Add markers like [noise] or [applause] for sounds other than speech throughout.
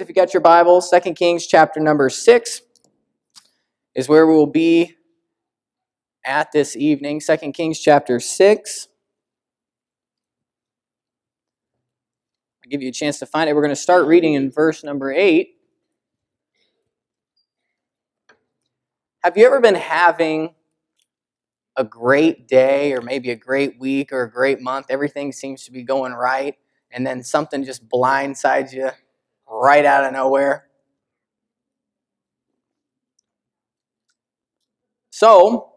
If you got your Bible, Second Kings chapter number 6 is where we will be at this evening. Second Kings chapter 6. I'll give you a chance to find it. We're going to start reading in verse number 8. Have you ever been having a great day or maybe a great week or a great month? Everything seems to be going right, and then something just blindsides you right out of nowhere. So,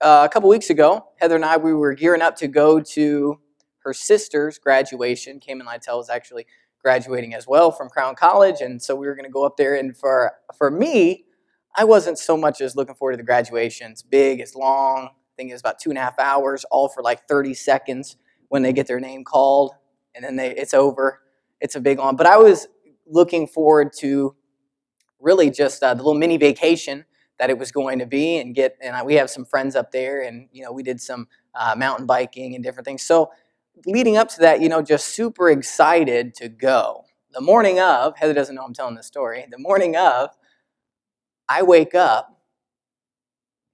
uh, a couple weeks ago, Heather and I we were gearing up to go to her sister's graduation. Cayman Lytle was actually graduating as well from Crown College, and so we were going to go up there. And for for me, I wasn't so much as looking forward to the graduation. It's big, it's long. I think it's about two and a half hours, all for like 30 seconds when they get their name called and then they, it's over. It's a big one. But I was looking forward to really just uh, the little mini vacation that it was going to be and get and I, we have some friends up there and you know we did some uh, mountain biking and different things so leading up to that you know just super excited to go the morning of heather doesn't know i'm telling the story the morning of i wake up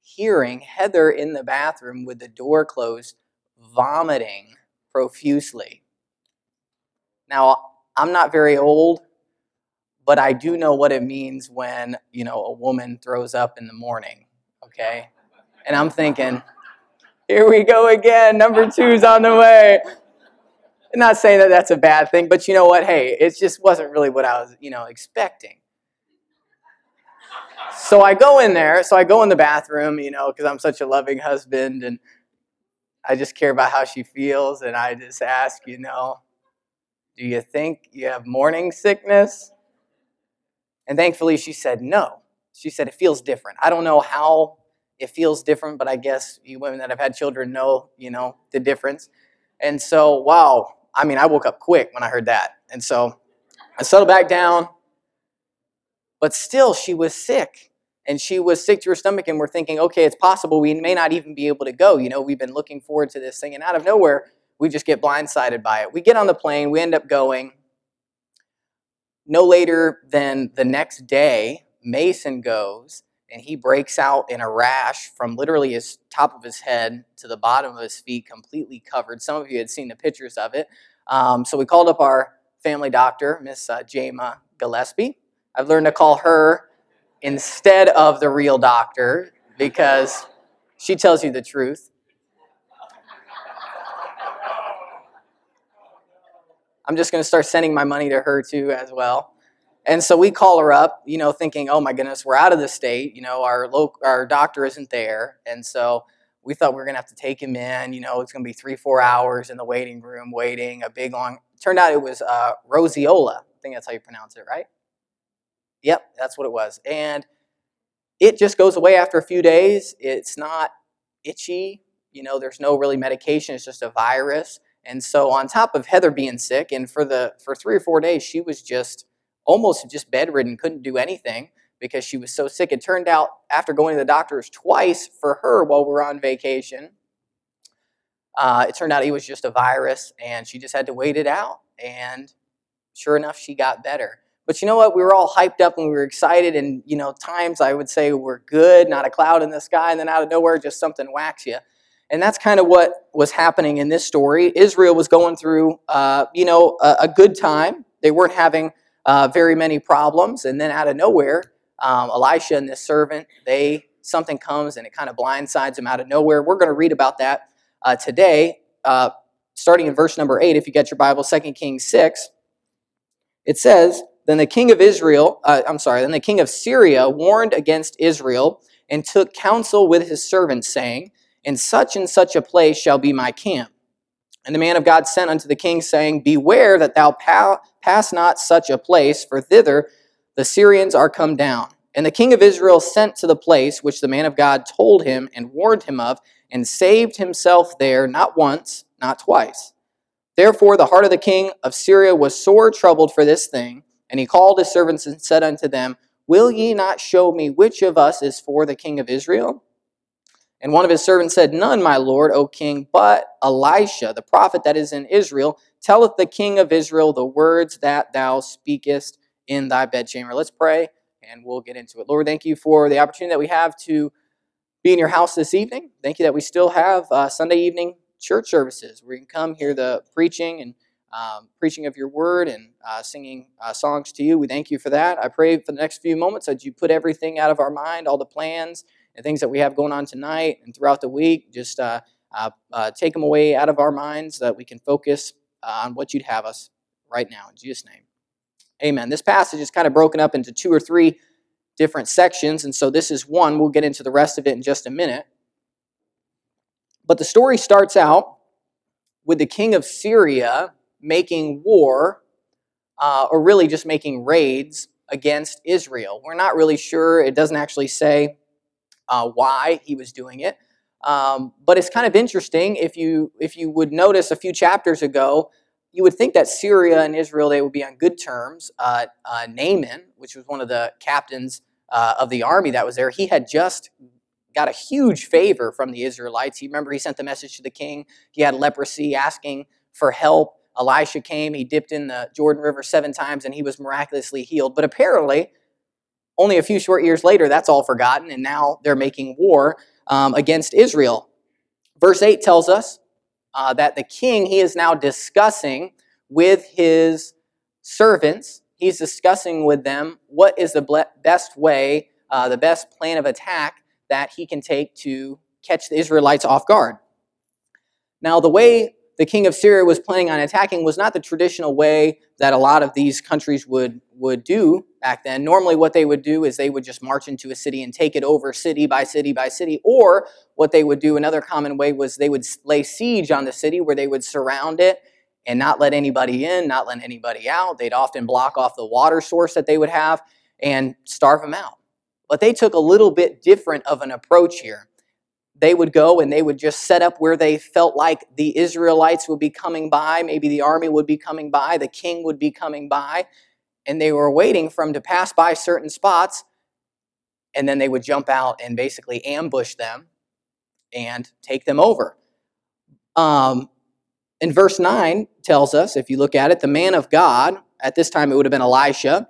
hearing heather in the bathroom with the door closed vomiting profusely now, I'm not very old, but I do know what it means when, you know, a woman throws up in the morning, okay? And I'm thinking, here we go again, number two's on the way. I'm not saying that that's a bad thing, but you know what? Hey, it just wasn't really what I was, you know, expecting. So I go in there, so I go in the bathroom, you know, because I'm such a loving husband and I just care about how she feels, and I just ask, you know, do you think you have morning sickness? And thankfully, she said no. She said it feels different. I don't know how it feels different, but I guess you women that have had children know, you know, the difference. And so, wow, I mean, I woke up quick when I heard that. And so I settled back down, but still, she was sick. And she was sick to her stomach, and we're thinking, okay, it's possible we may not even be able to go. You know, we've been looking forward to this thing, and out of nowhere, we just get blindsided by it. We get on the plane, we end up going. No later than the next day, Mason goes and he breaks out in a rash from literally his top of his head to the bottom of his feet, completely covered. Some of you had seen the pictures of it. Um, so we called up our family doctor, Miss uh, Jama Gillespie. I've learned to call her instead of the real doctor because she tells you the truth. I'm just going to start sending my money to her too as well. And so we call her up, you know, thinking, oh my goodness, we're out of the state. You know, our our doctor isn't there. And so we thought we were going to have to take him in. You know, it's going to be three, four hours in the waiting room waiting, a big long. Turned out it was uh, roseola. I think that's how you pronounce it, right? Yep, that's what it was. And it just goes away after a few days. It's not itchy. You know, there's no really medication. It's just a virus. And so on top of Heather being sick, and for the for three or four days, she was just almost just bedridden, couldn't do anything because she was so sick. It turned out after going to the doctors twice for her while we were on vacation, uh, it turned out it was just a virus, and she just had to wait it out. And sure enough, she got better. But you know what? We were all hyped up and we were excited, and you know, times I would say were good, not a cloud in the sky, and then out of nowhere, just something whacks you. And that's kind of what was happening in this story. Israel was going through, uh, you know, a, a, good time. They weren't having uh, very many problems. And then out of nowhere, um, Elisha and this servant, they something comes and it kind of blindsides them out of nowhere. We're going to read about that uh, today, uh, starting in verse number eight. If you get your Bible, Second Kings six, it says, "Then the king of Israel, uh, I'm sorry, then the king of Syria warned against Israel and took counsel with his servants, saying." In such and such a place shall be my camp. And the man of God sent unto the king, saying, Beware that thou pass not such a place, for thither the Syrians are come down. And the king of Israel sent to the place which the man of God told him and warned him of, and saved himself there not once, not twice. Therefore the heart of the king of Syria was sore troubled for this thing, and he called his servants and said unto them, Will ye not show me which of us is for the king of Israel? And one of his servants said, None, my lord, O king, but Elisha, the prophet that is in Israel. telleth the king of Israel the words that thou speakest in thy bedchamber. Let's pray and we'll get into it. Lord, thank you for the opportunity that we have to be in your house this evening. Thank you that we still have uh, Sunday evening church services where you can come hear the preaching and um, preaching of your word and uh, singing uh, songs to you. We thank you for that. I pray for the next few moments that you put everything out of our mind, all the plans and things that we have going on tonight and throughout the week. Just uh, uh, uh take them away out of our minds so that we can focus uh, on what you'd have us right now. In Jesus' name. Amen. This passage is kind of broken up into two or three different sections, and so this is one. We'll get into the rest of it in just a minute. But the story starts out with the king of Syria making war, uh, or really just making raids against Israel. We're not really sure. It doesn't actually say uh, why he was doing it. Um, but it's kind of interesting if you if you would notice a few chapters ago, you would think that Syria and Israel they would be on good terms. Uh, uh, Naaman, which was one of the captains uh, of the army that was there, he had just got a huge favor from the Israelites. He remember he sent the message to the king. He had leprosy, asking for help. Elisha came. He dipped in the Jordan River seven times, and he was miraculously healed. But apparently, only a few short years later, that's all forgotten, and now they're making war um, against Israel. Verse 8 tells us uh, that the king, he is now discussing with his servants, he's discussing with them what is the best way, uh, the best plan of attack that he can take to catch the Israelites off guard. Now, the way the king of Syria was planning on attacking was not the traditional way that a lot of these countries would, would do back then. Normally, what they would do is they would just march into a city and take it over city by city by city. Or what they would do, another common way, was they would lay siege on the city where they would surround it and not let anybody in, not let anybody out. They'd often block off the water source that they would have and starve them out. But they took a little bit different of an approach here they would go and they would just set up where they felt like the Israelites would be coming by, maybe the army would be coming by, the king would be coming by, and they were waiting for him to pass by certain spots, and then they would jump out and basically ambush them and take them over. Um, and verse 9 tells us, if you look at it, the man of God, at this time it would have been Elisha,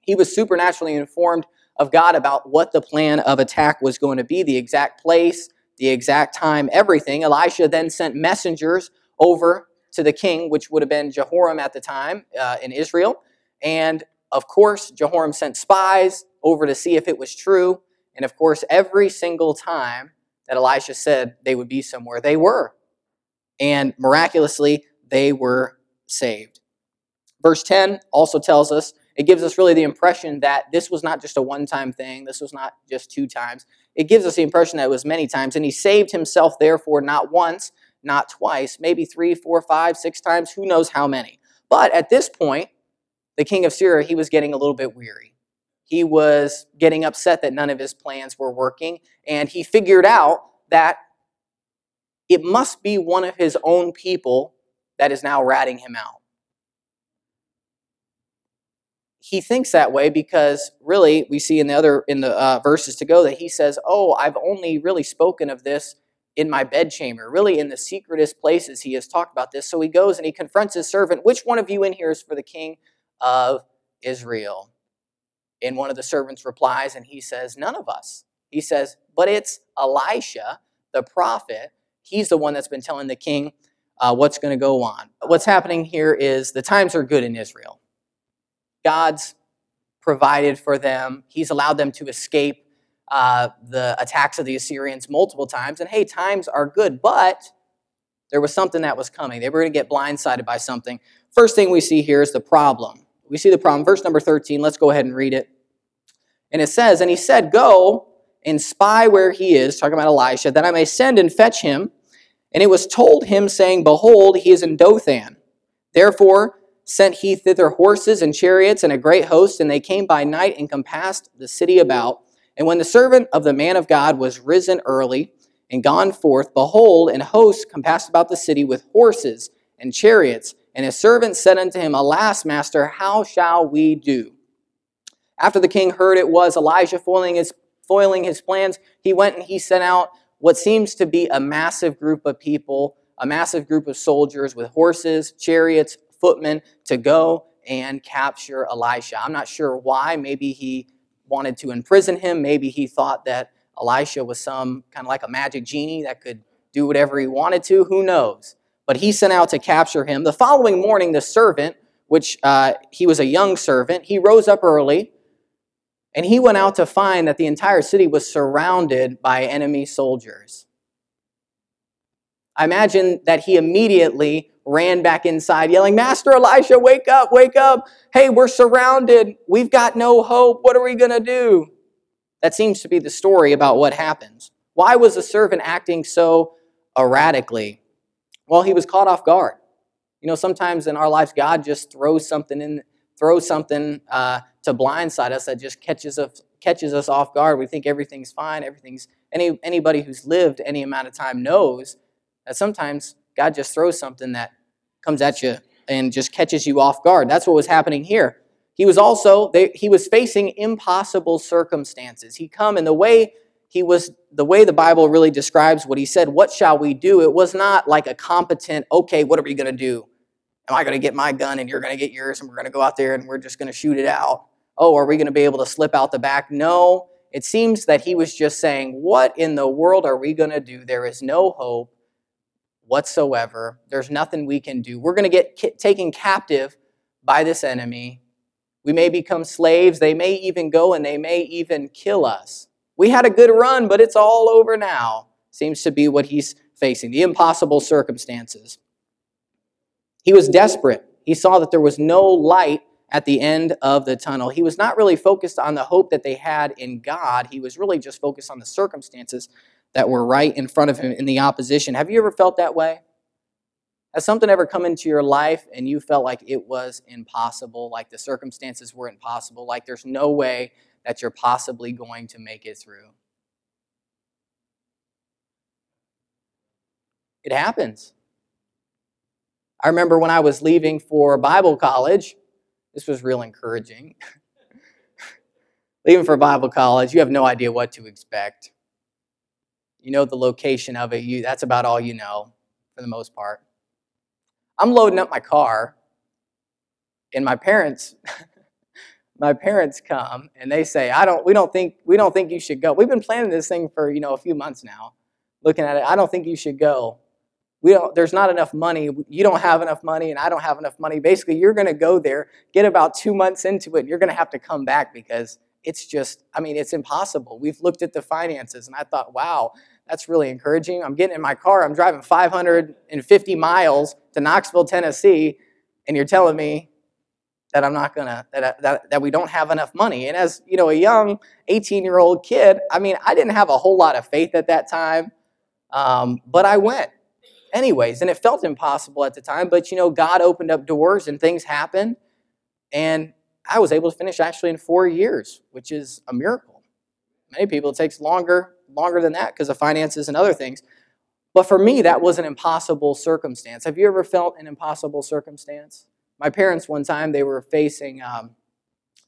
he was supernaturally informed of God about what the plan of attack was going to be, the exact place, the exact time, everything. Elisha then sent messengers over to the king, which would have been Jehoram at the time uh, in Israel. And of course, Jehoram sent spies over to see if it was true. And of course, every single time that Elisha said they would be somewhere, they were. And miraculously, they were saved. Verse 10 also tells us it gives us really the impression that this was not just a one time thing, this was not just two times. It gives us the impression that it was many times, and he saved himself, therefore, not once, not twice, maybe three, four, five, six times, who knows how many. But at this point, the king of Syria, he was getting a little bit weary. He was getting upset that none of his plans were working, and he figured out that it must be one of his own people that is now ratting him out he thinks that way because really we see in the other in the uh, verses to go that he says oh i've only really spoken of this in my bedchamber really in the secretest places he has talked about this. So he goes and he confronts his servant which one of you in here is for the king of israel? And one of the servants replies and he says none of us. He says but it's elisha the prophet. He's the one that's been telling the king uh, what's going to go on. What's happening here is the times are good in israel God's provided for them. He's allowed them to escape uh, the attacks of the Assyrians multiple times. And hey, times are good, but there was something that was coming. They were going to get blindsided by something. First thing we see here is the problem. We see the problem. Verse number 13, let's go ahead and read it. And it says, And he said, Go and spy where he is, talking about Elisha, that I may send and fetch him. And it was told him, saying, Behold, he is in Dothan. Therefore, sent he thither horses and chariots and a great host, and they came by night and compassed the city about. And when the servant of the man of God was risen early and gone forth, behold, an host compassed about the city with horses and chariots. And his servant said unto him, Alas, master, how shall we do? After the king heard it was Elijah foiling his, foiling his plans, he went and he sent out what seems to be a massive group of people a massive group of soldiers with horses, chariots, footmen to go and capture Elisha. I'm not sure why. Maybe he wanted to imprison him. Maybe he thought that Elisha was some kind of like a magic genie that could do whatever he wanted to. Who knows? But he sent out to capture him. The following morning, the servant, which uh, he was a young servant, he rose up early and he went out to find that the entire city was surrounded by enemy soldiers. I imagine that he immediately ran back inside, yelling, Master Elisha, wake up, wake up. Hey, we're surrounded. We've got no hope. What are we going to do? That seems to be the story about what happens. Why was the servant acting so erratically? Well, he was caught off guard. You know, sometimes in our lives, God just throws something in, throws something uh, to blindside us that just catches us catches us off guard. We think everything's fine. Everything's any anybody who's lived any amount of time knows that sometimes God just throws something that comes at you and just catches you off guard. That's what was happening here. He was also they, he was facing impossible circumstances. He come in the way he was the way the Bible really describes what he said, what shall we do? It was not like a competent, okay, what are we going to do? Am I going to get my gun and you're going to get yours and we're going to go out there and we're just going to shoot it out? Oh, are we going to be able to slip out the back? No. It seems that he was just saying, What in the world are we going to do? There is no hope whatsoever. There's nothing we can do. We're going to get taken captive by this enemy. We may become slaves. They may even go and they may even kill us. We had a good run, but it's all over now. Seems to be what he's facing the impossible circumstances. He was desperate. He saw that there was no light at the end of the tunnel. He was not really focused on the hope that they had in God. He was really just focused on the circumstances that were right in front of him in the opposition. Have you ever felt that way? Has something ever come into your life and you felt like it was impossible, like the circumstances were impossible, like there's no way that you're possibly going to make it through? It happens. I remember when I was leaving for Bible college, this was real encouraging. [laughs] leaving for Bible college, you have no idea what to expect. You know the location of it. You that's about all you know for the most part. I'm loading up my car, and my parents [laughs] my parents come and they say, "I don't we don't think we don't think you should go." We've been planning this thing for, you know, a few months now. Looking at it, I don't think you should go. We don't there's not enough money. You don't have enough money and I don't have enough money. Basically, you're going to go there, get about 2 months into it, and you're going to have to come back because it's just I mean, it's impossible. We've looked at the finances and I thought, "Wow, that's really encouraging. I'm getting in my car, I'm driving 550 miles to Knoxville, Tennessee, and you're telling me that I'm not gonna that, that that we don't have enough money. And as you know, a young 18 year old kid, I mean, I didn't have a whole lot of faith at that time, um, but I went anyways, and it felt impossible at the time. But you know, God opened up doors and things happened, and I was able to finish actually in four years, which is a miracle. Many people it takes longer longer than that because of finances and other things. But for me, that was an impossible circumstance. Have you ever felt an impossible circumstance? My parents, one time, they were facing, um,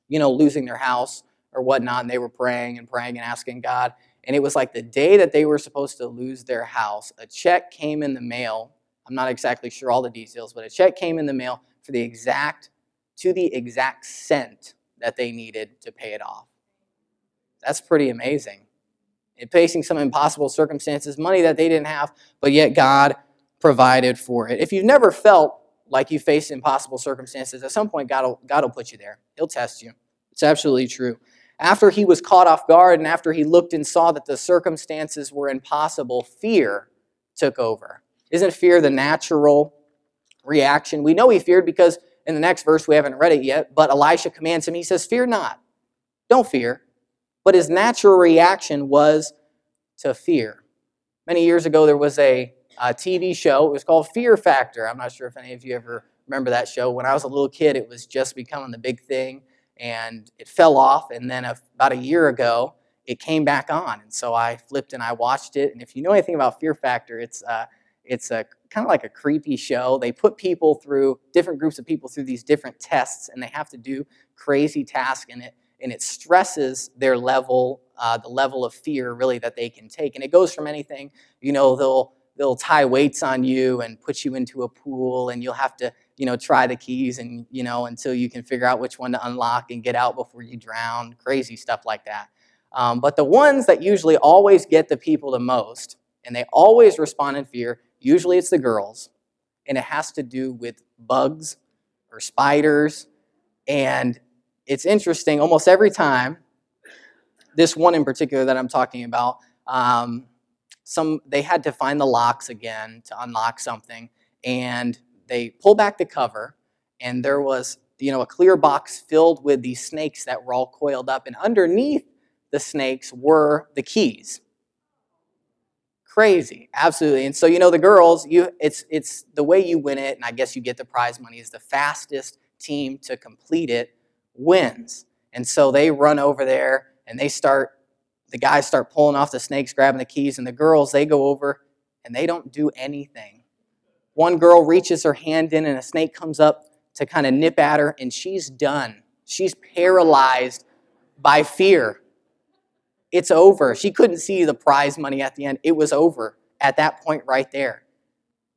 you know, losing their house or whatnot, and they were praying and praying and asking God. And it was like the day that they were supposed to lose their house, a check came in the mail. I'm not exactly sure all the details, but a check came in the mail for the exact, to the exact cent that they needed to pay it off. That's pretty amazing facing some impossible circumstances, money that they didn't have, but yet God provided for it. If you've never felt like you face impossible circumstances, at some point God will, God will put you there. He'll test you. It's absolutely true. After he was caught off guard and after he looked and saw that the circumstances were impossible, fear took over. Isn't fear the natural reaction? We know he feared because in the next verse, we haven't read it yet, but Elisha commands him, he says, Fear not. Don't fear. But his natural reaction was to fear. Many years ago, there was a, a, TV show. It was called Fear Factor. I'm not sure if any of you ever remember that show. When I was a little kid, it was just becoming the big thing, and it fell off. And then about a year ago, it came back on. And so I flipped and I watched it. And if you know anything about Fear Factor, it's uh, it's a kind of like a creepy show. They put people through different groups of people through these different tests, and they have to do crazy tasks in it and it stresses their level, uh, the level of fear really that they can take. And it goes from anything, you know, they'll they'll tie weights on you and put you into a pool and you'll have to you know try the keys and you know until you can figure out which one to unlock and get out before you drown crazy stuff like that um, but the ones that usually always get the people the most and they always respond in fear usually it's the girls and it has to do with bugs or spiders. And it's interesting almost every time this one in particular that i'm talking about um, some they had to find the locks again to unlock something and they pulled back the cover and there was you know a clear box filled with these snakes that were all coiled up and underneath the snakes were the keys crazy absolutely and so you know the girls you it's it's the way you win it and i guess you get the prize money is the fastest team to complete it wins and so they run over there and they start the guys start pulling off the snakes, grabbing the keys, and the girls, they go over and they don't do anything. One girl reaches her hand in, and a snake comes up to kind of nip at her, and she's done. She's paralyzed by fear. It's over. She couldn't see the prize money at the end. It was over at that point right there.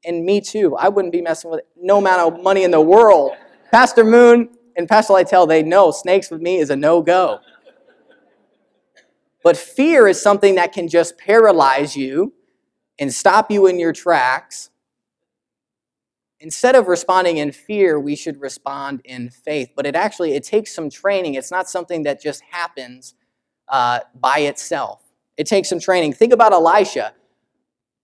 And me too. I wouldn't be messing with it. no amount of money in the world. Pastor Moon and Pastor Lytel, they know snakes with me is a no go. But fear is something that can just paralyze you and stop you in your tracks. Instead of responding in fear, we should respond in faith. But it actually it takes some training. It's not something that just happens uh, by itself. It takes some training. Think about Elisha.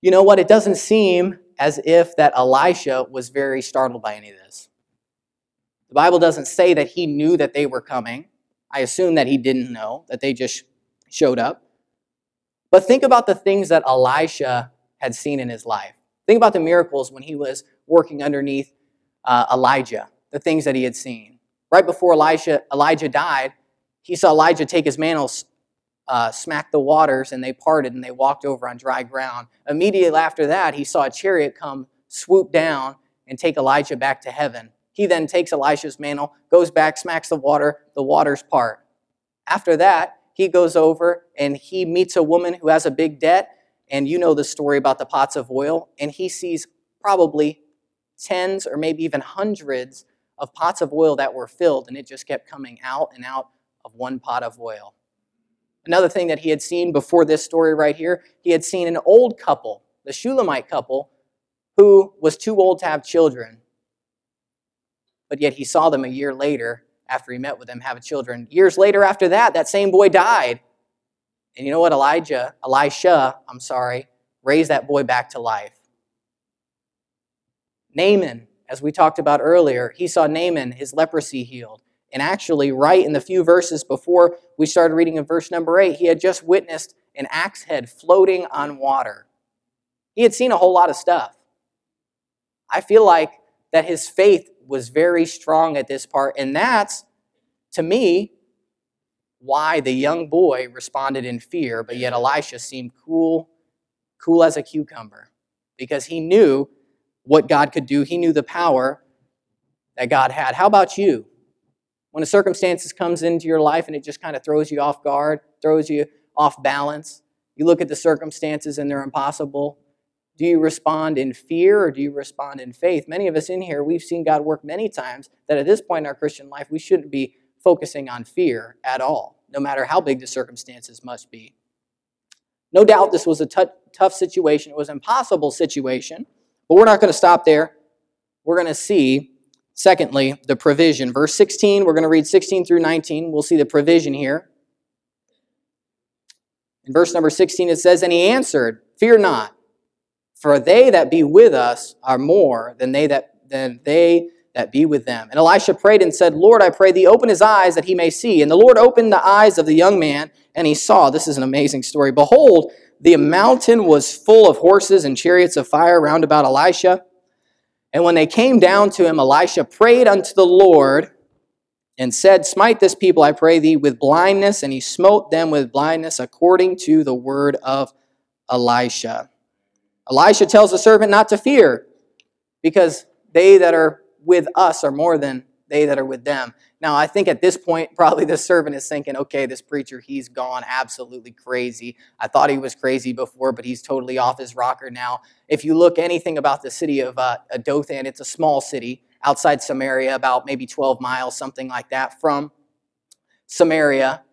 You know what? It doesn't seem as if that Elisha was very startled by any of this. The Bible doesn't say that he knew that they were coming. I assume that he didn't know, that they just showed up. But think about the things that Elisha had seen in his life. Think about the miracles when he was working underneath uh, Elijah, the things that he had seen. Right before Elijah, Elijah died, he saw Elijah take his mantle, uh, smack the waters, and they parted and they walked over on dry ground. Immediately after that, he saw a chariot come swoop down and take Elijah back to heaven. He then takes Elisha's mantle, goes back, smacks the water, the waters part. After that, he goes over and he meets a woman who has a big debt. And you know the story about the pots of oil. And he sees probably tens or maybe even hundreds of pots of oil that were filled, and it just kept coming out and out of one pot of oil. Another thing that he had seen before this story right here, he had seen an old couple, the Shulamite couple, who was too old to have children. But yet he saw them a year later after he met with them, have children. Years later after that, that same boy died. And you know what? Elijah, Elisha, I'm sorry, raised that boy back to life. Naaman, as we talked about earlier, he saw Naaman, his leprosy healed. And actually, right in the few verses before we started reading in verse number eight, he had just witnessed an axe head floating on water. He had seen a whole lot of stuff. I feel like that his faith was very strong at this part. And that's, to me, why the young boy responded in fear, but yet Elisha seemed cool, cool as a cucumber, because he knew what God could do. He knew the power that God had. How about you? When a circumstance comes into your life and it just kind of throws you off guard, throws you off balance, you look at the circumstances and they're impossible, do you respond in fear or do you respond in faith? Many of us in here, we've seen God work many times that at this point in our Christian life, we shouldn't be focusing on fear at all, no matter how big the circumstances must be. No doubt this was a t- tough situation. It was an impossible situation, but we're not going to stop there. We're going to see, secondly, the provision. Verse 16, we're going to read 16 through 19. We'll see the provision here. In verse number 16, it says, And he answered, Fear not. For they that be with us are more than they that than they that be with them. And Elisha prayed and said, Lord, I pray thee, open his eyes that he may see. And the Lord opened the eyes of the young man, and he saw. This is an amazing story. Behold, the mountain was full of horses and chariots of fire round about Elisha. And when they came down to him, Elisha prayed unto the Lord and said, Smite this people, I pray thee, with blindness. And he smote them with blindness according to the word of Elisha. Elisha tells the servant not to fear because they that are with us are more than they that are with them. Now, I think at this point, [laughs] probably the servant is thinking, okay, this preacher, he's gone absolutely crazy. I thought he was crazy before, but he's totally off his rocker now. If you look anything about the city of uh, Dothan, it's a small city outside Samaria, about maybe 12 miles, something like that, from Samaria.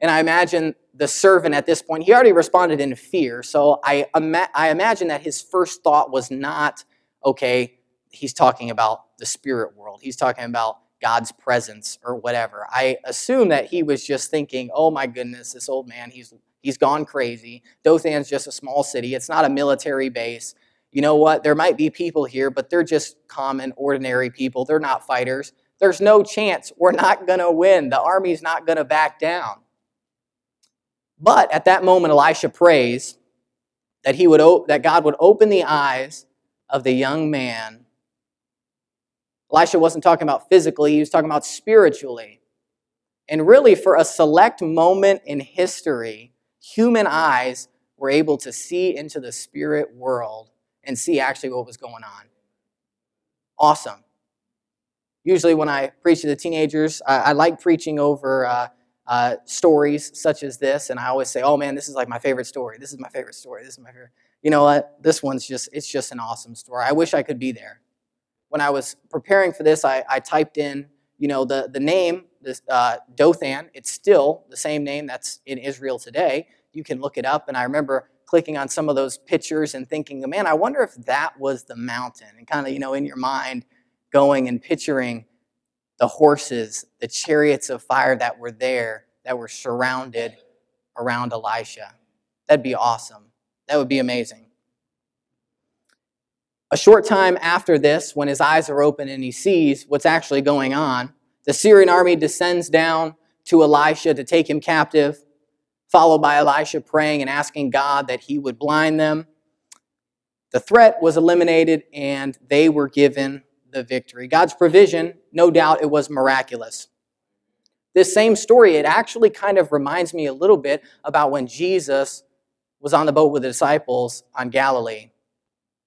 And I imagine the servant at this point, he already responded in fear. So I, ima- I imagine that his first thought was not, okay, he's talking about the spirit world. He's talking about God's presence or whatever. I assume that he was just thinking, oh my goodness, this old man, he's, he's gone crazy. Dothan's just a small city, it's not a military base. You know what? There might be people here, but they're just common, ordinary people. They're not fighters. There's no chance. We're not going to win. The army's not going to back down. But at that moment, Elisha prays that, he would, that God would open the eyes of the young man. Elisha wasn't talking about physically, he was talking about spiritually. And really, for a select moment in history, human eyes were able to see into the spirit world and see actually what was going on. Awesome. Usually, when I preach to the teenagers, I, I like preaching over uh, uh, stories such as this, and I always say, "Oh man, this is like my favorite story. This is my favorite story. This is my favorite." You know what? This one's just—it's just an awesome story. I wish I could be there. When I was preparing for this, I, I typed in, you know, the the name, this uh, Dothan. It's still the same name that's in Israel today. You can look it up, and I remember clicking on some of those pictures and thinking, man, I wonder if that was the mountain, and kind of, you know, in your mind, going and picturing the horses, the chariots of fire that were there, that were surrounded around Elisha. That'd be awesome. That would be amazing. A short time after this, when his eyes are open and he sees what's actually going on, the Syrian army descends down to Elisha to take him captive, followed by Elisha praying and asking God that he would blind them. The threat was eliminated and they were given the victory. God's provision, no doubt it was miraculous. This same story, it actually kind of reminds me a little bit about when Jesus was on the boat with the disciples on Galilee.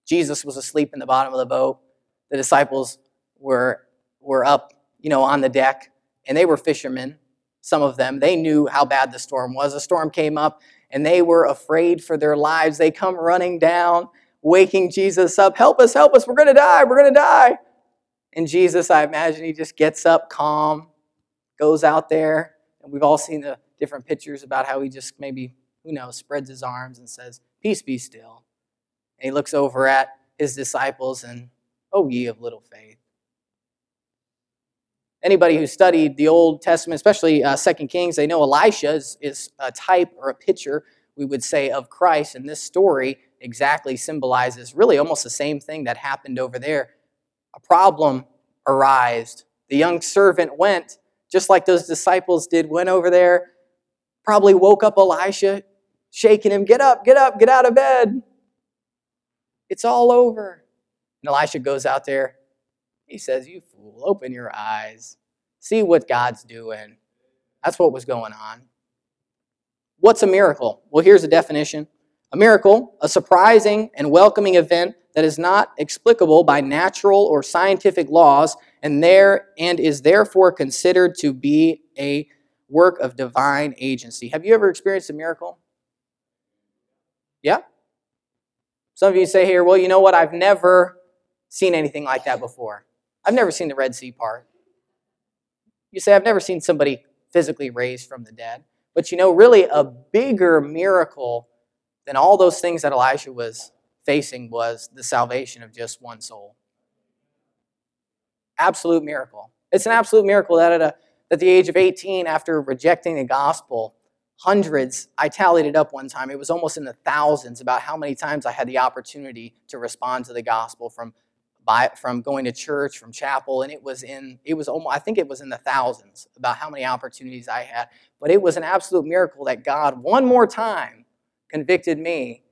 Jesus was asleep in the bottom of the boat. The disciples were, were up, you know, on the deck, and they were fishermen, some of them. They knew how bad the storm was. The storm came up, and they were afraid for their lives. They come running down, waking Jesus up. Help us, help us, we're going to die, we're going to die. And Jesus, I imagine he just gets up calm, goes out there, and we've all seen the different pictures about how he just maybe, who knows, spreads his arms and says, Peace be still. And he looks over at his disciples and, Oh, ye of little faith. Anybody who studied the Old Testament, especially uh, Second Kings, they know Elisha is, is a type or a picture, we would say, of Christ. And this story exactly symbolizes really almost the same thing that happened over there a problem arose. The young servant went, just like those disciples did, went over there, probably woke up Elisha, shaking him, Get up, get up, get out of bed. It's all over. And Elisha goes out there. He says, You fool, open your eyes. See what God's doing. That's what was going on. What's a miracle? Well, here's a definition a miracle, a surprising and welcoming event that is not explicable by natural or scientific laws and there and is therefore considered to be a work of divine agency. Have you ever experienced a miracle? Yeah? Some of you say here, well, you know what? I've never seen anything like that before. I've never seen the Red Sea part. You say, I've never seen somebody physically raised from the dead. But you know, really, a bigger miracle than all those things that Elijah was facing was the salvation of just one soul. Absolute miracle. It's an absolute miracle that at, a, at the age of 18, after rejecting the gospel, hundreds, I tallied it up one time, it was almost in the thousands about how many times I had the opportunity to respond to the gospel from by, from going to church, from chapel, and it was in it was almost I think it was in the thousands about how many opportunities I had. But it was an absolute miracle that God one more time convicted me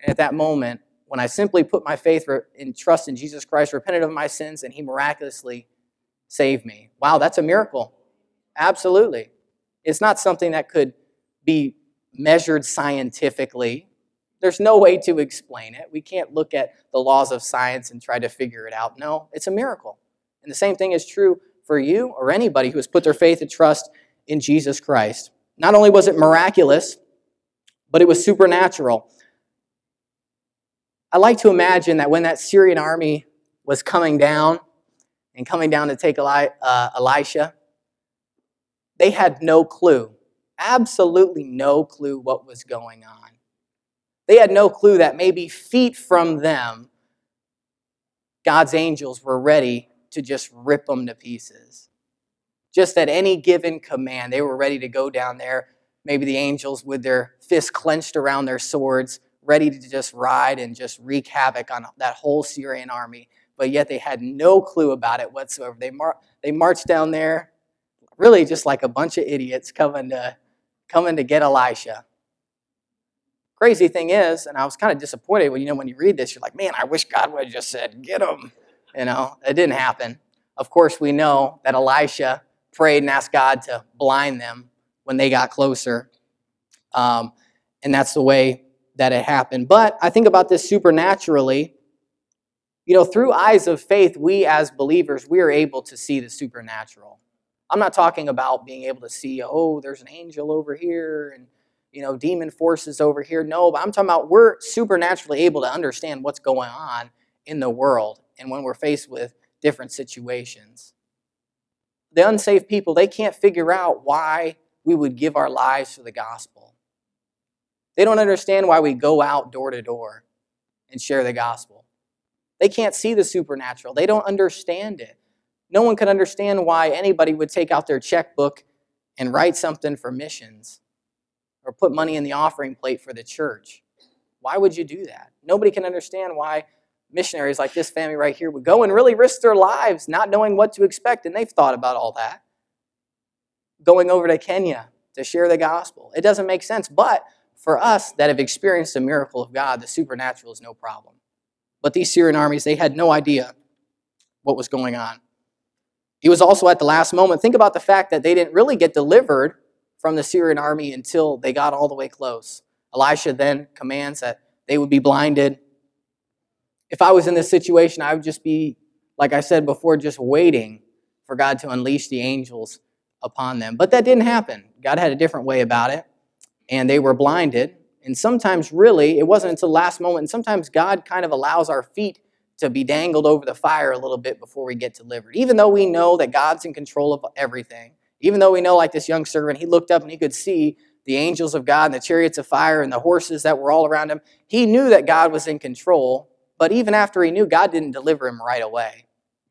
and at that moment, when I simply put my faith in trust in Jesus Christ, repented of my sins, and He miraculously saved me. Wow, that's a miracle. Absolutely. It's not something that could be measured scientifically. There's no way to explain it. We can't look at the laws of science and try to figure it out. No, it's a miracle. And the same thing is true for you or anybody who has put their faith and trust in Jesus Christ. Not only was it miraculous, but it was supernatural. I like to imagine that when that Syrian army was coming down and coming down to take Eli- uh, Elisha, they had no clue, absolutely no clue what was going on. They had no clue that maybe feet from them, God's angels were ready to just rip them to pieces. Just at any given command, they were ready to go down there. Maybe the angels, with their fists clenched around their swords, ready to just ride and just wreak havoc on that whole Syrian army. But yet they had no clue about it whatsoever. They, mar- they marched down there, really just like a bunch of idiots coming to, coming to get Elisha. Crazy thing is, and I was kind of disappointed when you know when you read this, you're like, man, I wish God would have just said, get him. You know, it didn't happen. Of course, we know that Elisha prayed and asked God to blind them when they got closer. Um, and that's the way that it happened. But I think about this supernaturally. You know, through eyes of faith, we as believers, we are able to see the supernatural. I'm not talking about being able to see, oh, there's an angel over here and, you know, demon forces over here. No, but I'm talking about we're supernaturally able to understand what's going on in the world and when we're faced with different situations. The unsaved people, they can't figure out why we would give our lives for the gospel. They don't understand why we go out door to door and share the gospel. They can't see the supernatural. They don't understand it. No one can understand why anybody would take out their checkbook and write something for missions or put money in the offering plate for the church. Why would you do that? Nobody can understand why missionaries like this family right here would go and really risk their lives not knowing what to expect, and they've thought about all that. Going over to Kenya to share the gospel. It doesn't make sense, but for us that have experienced the miracle of God, the supernatural is no problem. But these Syrian armies, they had no idea what was going on. He was also at the last moment. Think about the fact that they didn't really get delivered from the Syrian army until they got all the way close. Elisha then commands that they would be blinded if I was in this situation, I would just be, like I said before, just waiting for God to unleash the angels upon them. But that didn't happen. God had a different way about it, and they were blinded. And sometimes, really, it wasn't until the last moment. And sometimes God kind of allows our feet to be dangled over the fire a little bit before we get delivered. Even though we know that God's in control of everything, even though we know, like this young servant, he looked up and he could see the angels of God and the chariots of fire and the horses that were all around him. He knew that God was in control, but even after he knew, God didn't deliver him right away.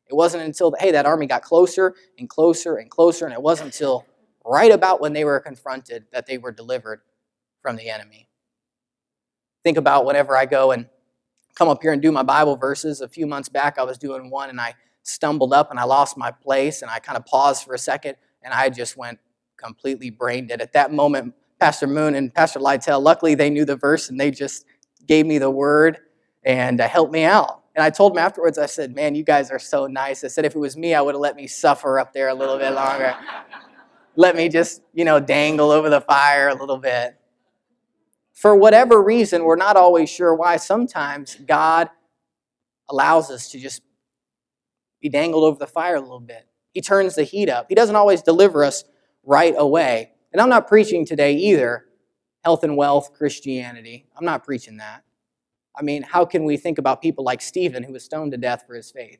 It wasn't until, hey, that army got closer and closer and closer, and it wasn't until right about when they were confronted that they were delivered from the enemy. Think about whenever I go and come up here and do my Bible verses. A few months back, I was doing one and I stumbled up and I lost my place and I kind of paused for a second and I just went completely brain dead. At that moment, Pastor Moon and Pastor Lytell, luckily they knew the verse and they just gave me the word and uh, helped me out. And I told him afterwards, I said, Man, you guys are so nice. I said, If it was me, I would have let me suffer up there a little bit longer. [laughs] let me just, you know, dangle over the fire a little bit. For whatever reason, we're not always sure why. Sometimes God allows us to just be dangled over the fire a little bit. He turns the heat up. He doesn't always deliver us right away. And I'm not preaching today either health and wealth Christianity. I'm not preaching that. I mean, how can we think about people like Stephen, who was stoned to death for his faith?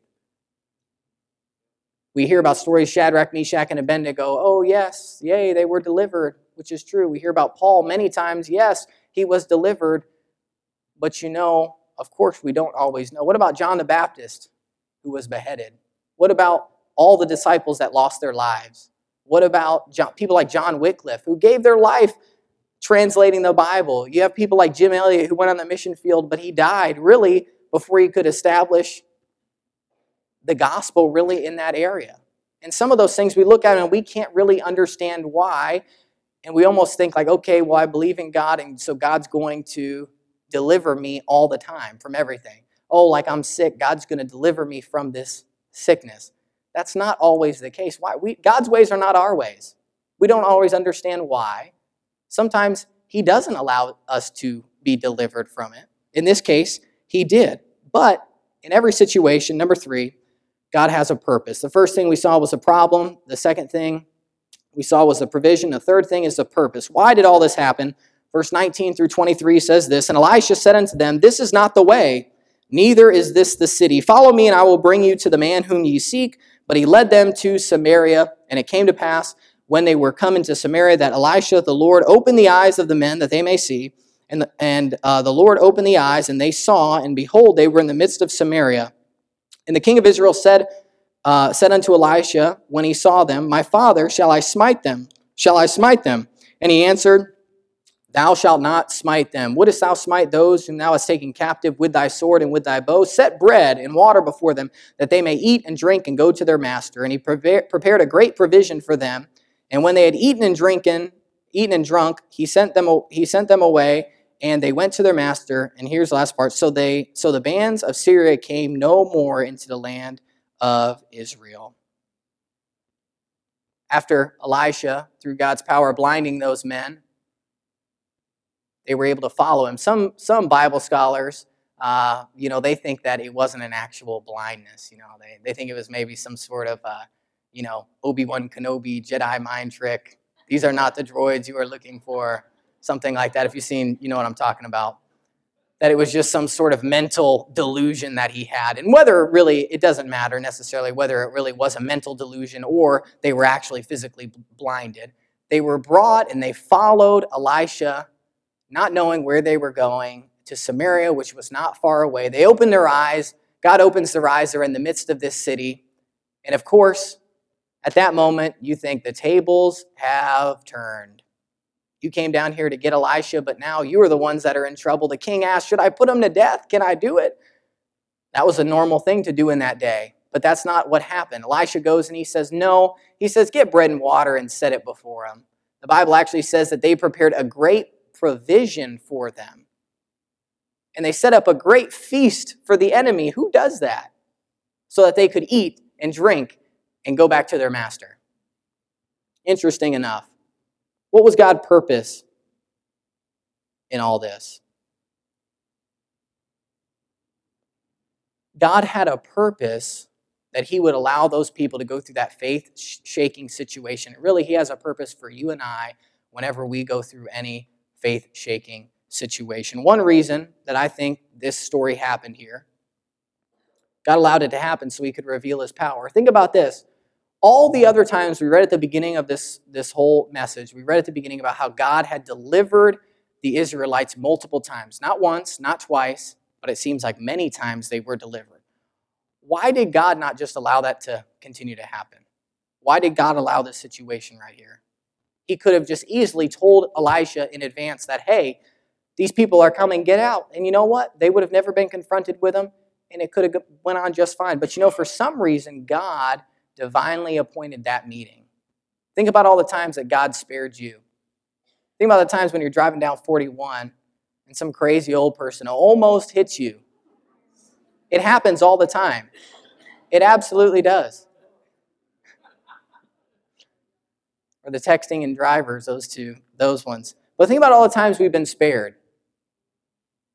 We hear about stories Shadrach, Meshach, and Abednego. Oh, yes, yay, they were delivered, which is true. We hear about Paul many times. Yes, he was delivered. But you know, of course, we don't always know. What about John the Baptist, who was beheaded? What about all the disciples that lost their lives? What about John, people like John Wycliffe, who gave their life translating the Bible. You have people like Jim Elliot who went on the mission field, but he died really before he could establish the gospel really in that area. And some of those things we look at and we can't really understand why. And we almost think like, okay, well, I believe in God, and so God's going to deliver me all the time from everything. Oh, like I'm sick, God's going to deliver me from this sickness. That's not always the case. Why? We, God's ways are not our ways. We don't always understand why. Sometimes he doesn't allow us to be delivered from it. In this case, he did. But in every situation, number three, God has a purpose. The first thing we saw was a problem. The second thing we saw was a provision. The third thing is a purpose. Why did all this happen? Verse 19 through 23 says this And Elisha said unto them, This is not the way, neither is this the city. Follow me, and I will bring you to the man whom ye seek. But he led them to Samaria, and it came to pass when they were come into Samaria that Elisha, the Lord, opened the eyes of the men that they may see. And, the, and uh, the Lord opened the eyes, and they saw, and behold, they were in the midst of Samaria. And the king of Israel said, uh, said unto Elisha when he saw them, My father, shall I smite them? Shall I smite them? And he answered, Thou shalt not smite them. Wouldst thou smite those whom thou hast taken captive with thy sword and with thy bow? Set bread and water before them, that they may eat and drink and go to their master. And he prepared a great provision for them. And when they had eaten and drinking, eaten and drunk, he sent them he sent them away, and they went to their master. And here's the last part. So they so the bands of Syria came no more into the land of Israel. After Elisha, through God's power, blinding those men, they were able to follow him. Some some Bible scholars, uh, you know, they think that it wasn't an actual blindness. You know, they they think it was maybe some sort of, uh, you know, Obi Wan Kenobi Jedi mind trick. These are not the droids you are looking for. Something like that. If you've seen, you know what I'm talking about. That it was just some sort of mental delusion that he had. And whether really, it doesn't matter necessarily whether it really was a mental delusion or they were actually physically blinded. They were brought and they followed Elisha not knowing where they were going, to Samaria, which was not far away. They opened their eyes. God opens their eyes. They're in the midst of this city. And of course, at that moment, you think the tables have turned. You came down here to get Elisha, but now you are the ones that are in trouble. The king asked, Should I put him to death? Can I do it? That was a normal thing to do in that day, but that's not what happened. Elisha goes and he says, No. He says, Get bread and water and set it before him. The Bible actually says that they prepared a great provision for them. And they set up a great feast for the enemy. Who does that? So that they could eat and drink and go back to their master. Interesting enough. What was God's purpose in all this? God had a purpose that He would allow those people to go through that faith shaking situation. Really, He has a purpose for you and I whenever we go through any faith shaking situation. One reason that I think this story happened here, God allowed it to happen so he could reveal his power. Think about this. All the other times we read at the beginning of this, this whole message, we read at the beginning about how God had delivered the Israelites multiple times. Not once, not twice, but it seems like many times they were delivered. Why did God not just allow that to continue to happen? Why did God allow this situation right here? He could have just easily told Elisha in advance that, hey, these people are coming, get out. And you know what? They would have never been confronted with them, and it could have went on just fine. But you know, for some reason, God divinely appointed that meeting. Think about all the times that God spared you. Think about the times when you're driving down 41 and some crazy old person almost hits you. It happens all the time. It absolutely does. or the texting and drivers, those two, those ones. But think about all the times we've been spared.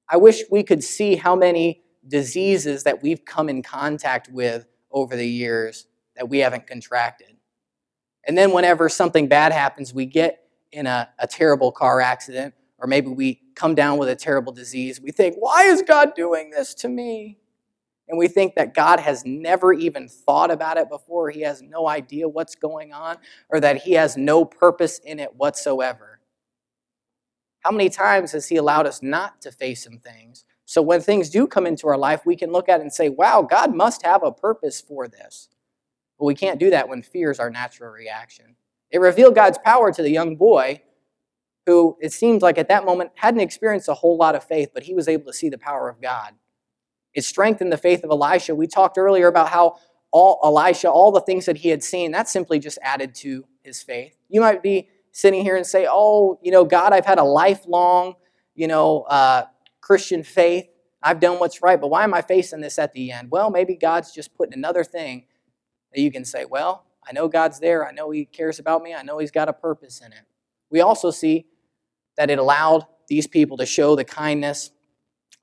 I wish we could see how many diseases that we've come in contact with over the years that we haven't contracted. And then whenever something bad happens, we get in a, a terrible car accident, or maybe we come down with a terrible disease, we think, why is God doing this to me? and we think that God has never even thought about it before, He has no idea what's going on, or that He has no purpose in it whatsoever. How many times has He allowed us not to face some things? So when things do come into our life, we can look at it and say, wow, God must have a purpose for this. But we can't do that when fear is our natural reaction. It revealed God's power to the young boy who, it seems like at that moment, hadn't experienced a whole lot of faith, but he was able to see the power of God. It strengthened the faith of Elisha. We talked earlier about how all Elisha, all the things that he had seen, that simply just added to his faith. You might be sitting here and say, "Oh, you know, God, I've had a lifelong, you know, uh, Christian faith. I've done what's right, but why am I facing this at the end?" Well, maybe God's just putting another thing that you can say, "Well, I know God's there. I know He cares about me. I know He's got a purpose in it." We also see that it allowed these people to show the kindness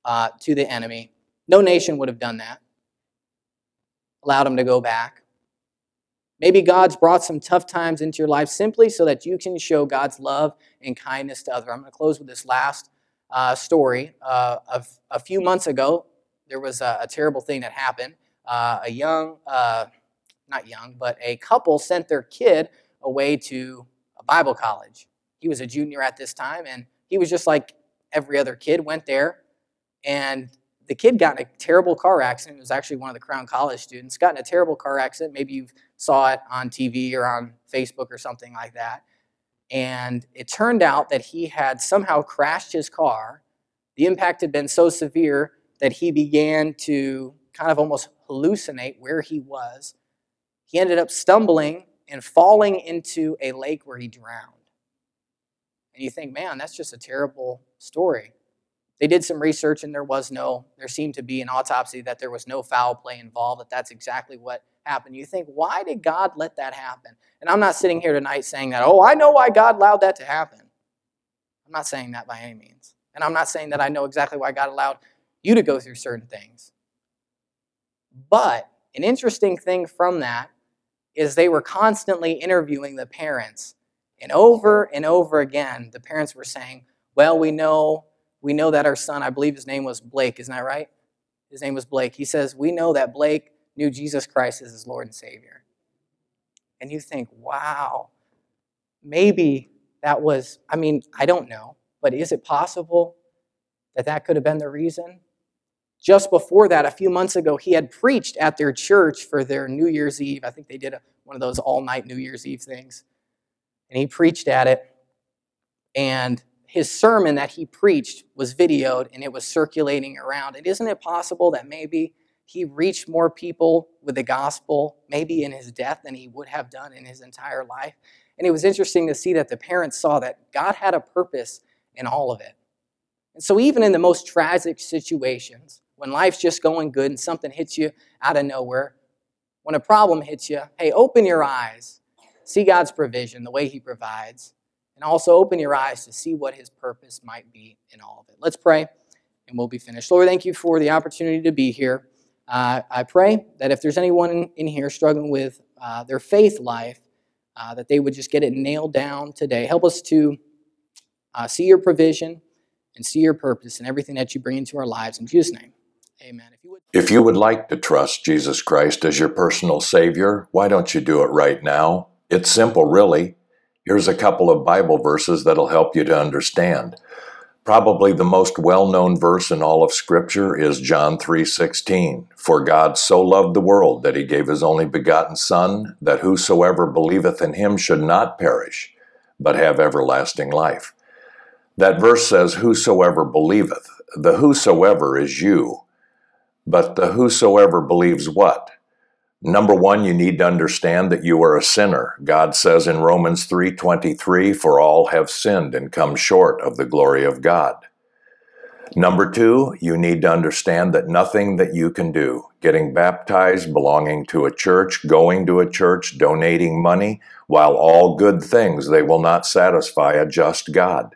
uh, to the enemy no nation would have done that. allowed them to go back. Maybe God's brought some tough times into your life simply so that you can show God's love and kindness to others. I'm going to close with this last uh, story. Uh, of a few months ago, there was a, a terrible thing that happened. Uh, a young, uh, not young, but a couple sent their kid away to a Bible college. He was a junior at this time, and he was just like every other kid, went there, and the kid got in a terrible car accident. It was actually one of the Crown College students. Got in a terrible car accident. Maybe you saw it on TV or on Facebook or something like that. And it turned out that he had somehow crashed his car. The impact had been so severe that he began to kind of almost hallucinate where he was. He ended up stumbling and falling into a lake where he drowned. And you think, man, that's just a terrible story. They did some research and there was no, there seemed to be an autopsy that there was no foul play involved, that that's exactly what happened. You think, why did God let that happen? And I'm not sitting here tonight saying that, oh, I know why God allowed that to happen. I'm not saying that by any means. And I'm not saying that I know exactly why God allowed you to go through certain things. But an interesting thing from that is they were constantly interviewing the parents. And over and over again, the parents were saying, well, we know we know that our son, I believe his name was Blake, isn't that right? His name was Blake. He says, We know that Blake knew Jesus Christ as his Lord and Savior. And you think, wow, maybe that was, I mean, I don't know, but is it possible that that could have been the reason? Just before that, a few months ago, he had preached at their church for their New Year's Eve. I think they did a, one of those all night New Year's Eve things. And he preached at it. And his sermon that he preached was videoed and it was circulating around. And isn't it possible that maybe he reached more people with the gospel, maybe in his death, than he would have done in his entire life? And it was interesting to see that the parents saw that God had a purpose in all of it. And so, even in the most tragic situations, when life's just going good and something hits you out of nowhere, when a problem hits you, hey, open your eyes, see God's provision, the way He provides, and also open your eyes to see what his purpose might be in all of it. Let's pray, and we'll be finished. Lord, thank you for the opportunity to be here. Uh, I pray that if there's anyone in, here struggling with uh, their faith life, uh, that they would just get it nailed down today. Help us to uh, see your provision and see your purpose in everything that you bring into our lives. In Jesus' name, amen. If you, would- if you would like to trust Jesus Christ as your personal Savior, why don't you do it right now? It's simple, really. Here's a couple of Bible verses that'll help you to understand. Probably the most well-known verse in all of scripture is John 3:16. For God so loved the world that he gave his only begotten son that whosoever believeth in him should not perish but have everlasting life. That verse says whosoever believeth. The whosoever is you. But the whosoever believes what? Number one, you need to understand that you are a sinner. God says in Romans 3:23, "For all have sinned and come short of the glory of God." Number two, you need to understand that nothing that you can do, getting baptized, belonging to a church, going to a church, donating money, while all good things, they will not satisfy a just God.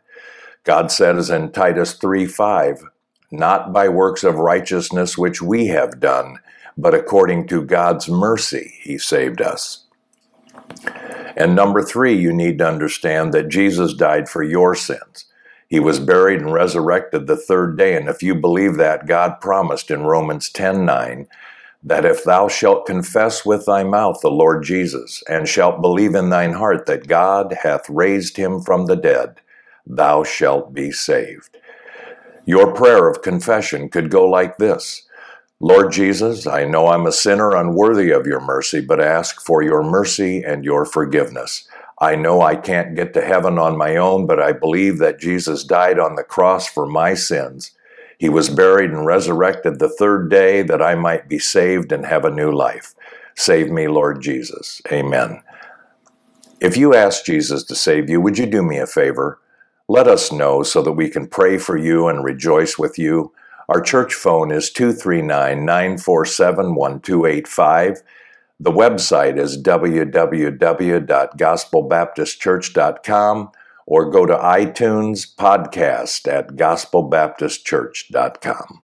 God says in Titus 3:5, "Not by works of righteousness which we have done, but according to God's mercy, He saved us. And number three, you need to understand that Jesus died for your sins. He was buried and resurrected the third day. And if you believe that, God promised in Romans 10 9 that if thou shalt confess with thy mouth the Lord Jesus, and shalt believe in thine heart that God hath raised him from the dead, thou shalt be saved. Your prayer of confession could go like this Lord Jesus, I know I'm a sinner unworthy of your mercy, but ask for your mercy and your forgiveness. I know I can't get to heaven on my own, but I believe that Jesus died on the cross for my sins. He was buried and resurrected the third day that I might be saved and have a new life. Save me, Lord Jesus. Amen. If you ask Jesus to save you, would you do me a favor? Let us know so that we can pray for you and rejoice with you. Our church phone is 239 947 1285. The website is www.gospelbaptistchurch.com or go to iTunes podcast at gospelbaptistchurch.com.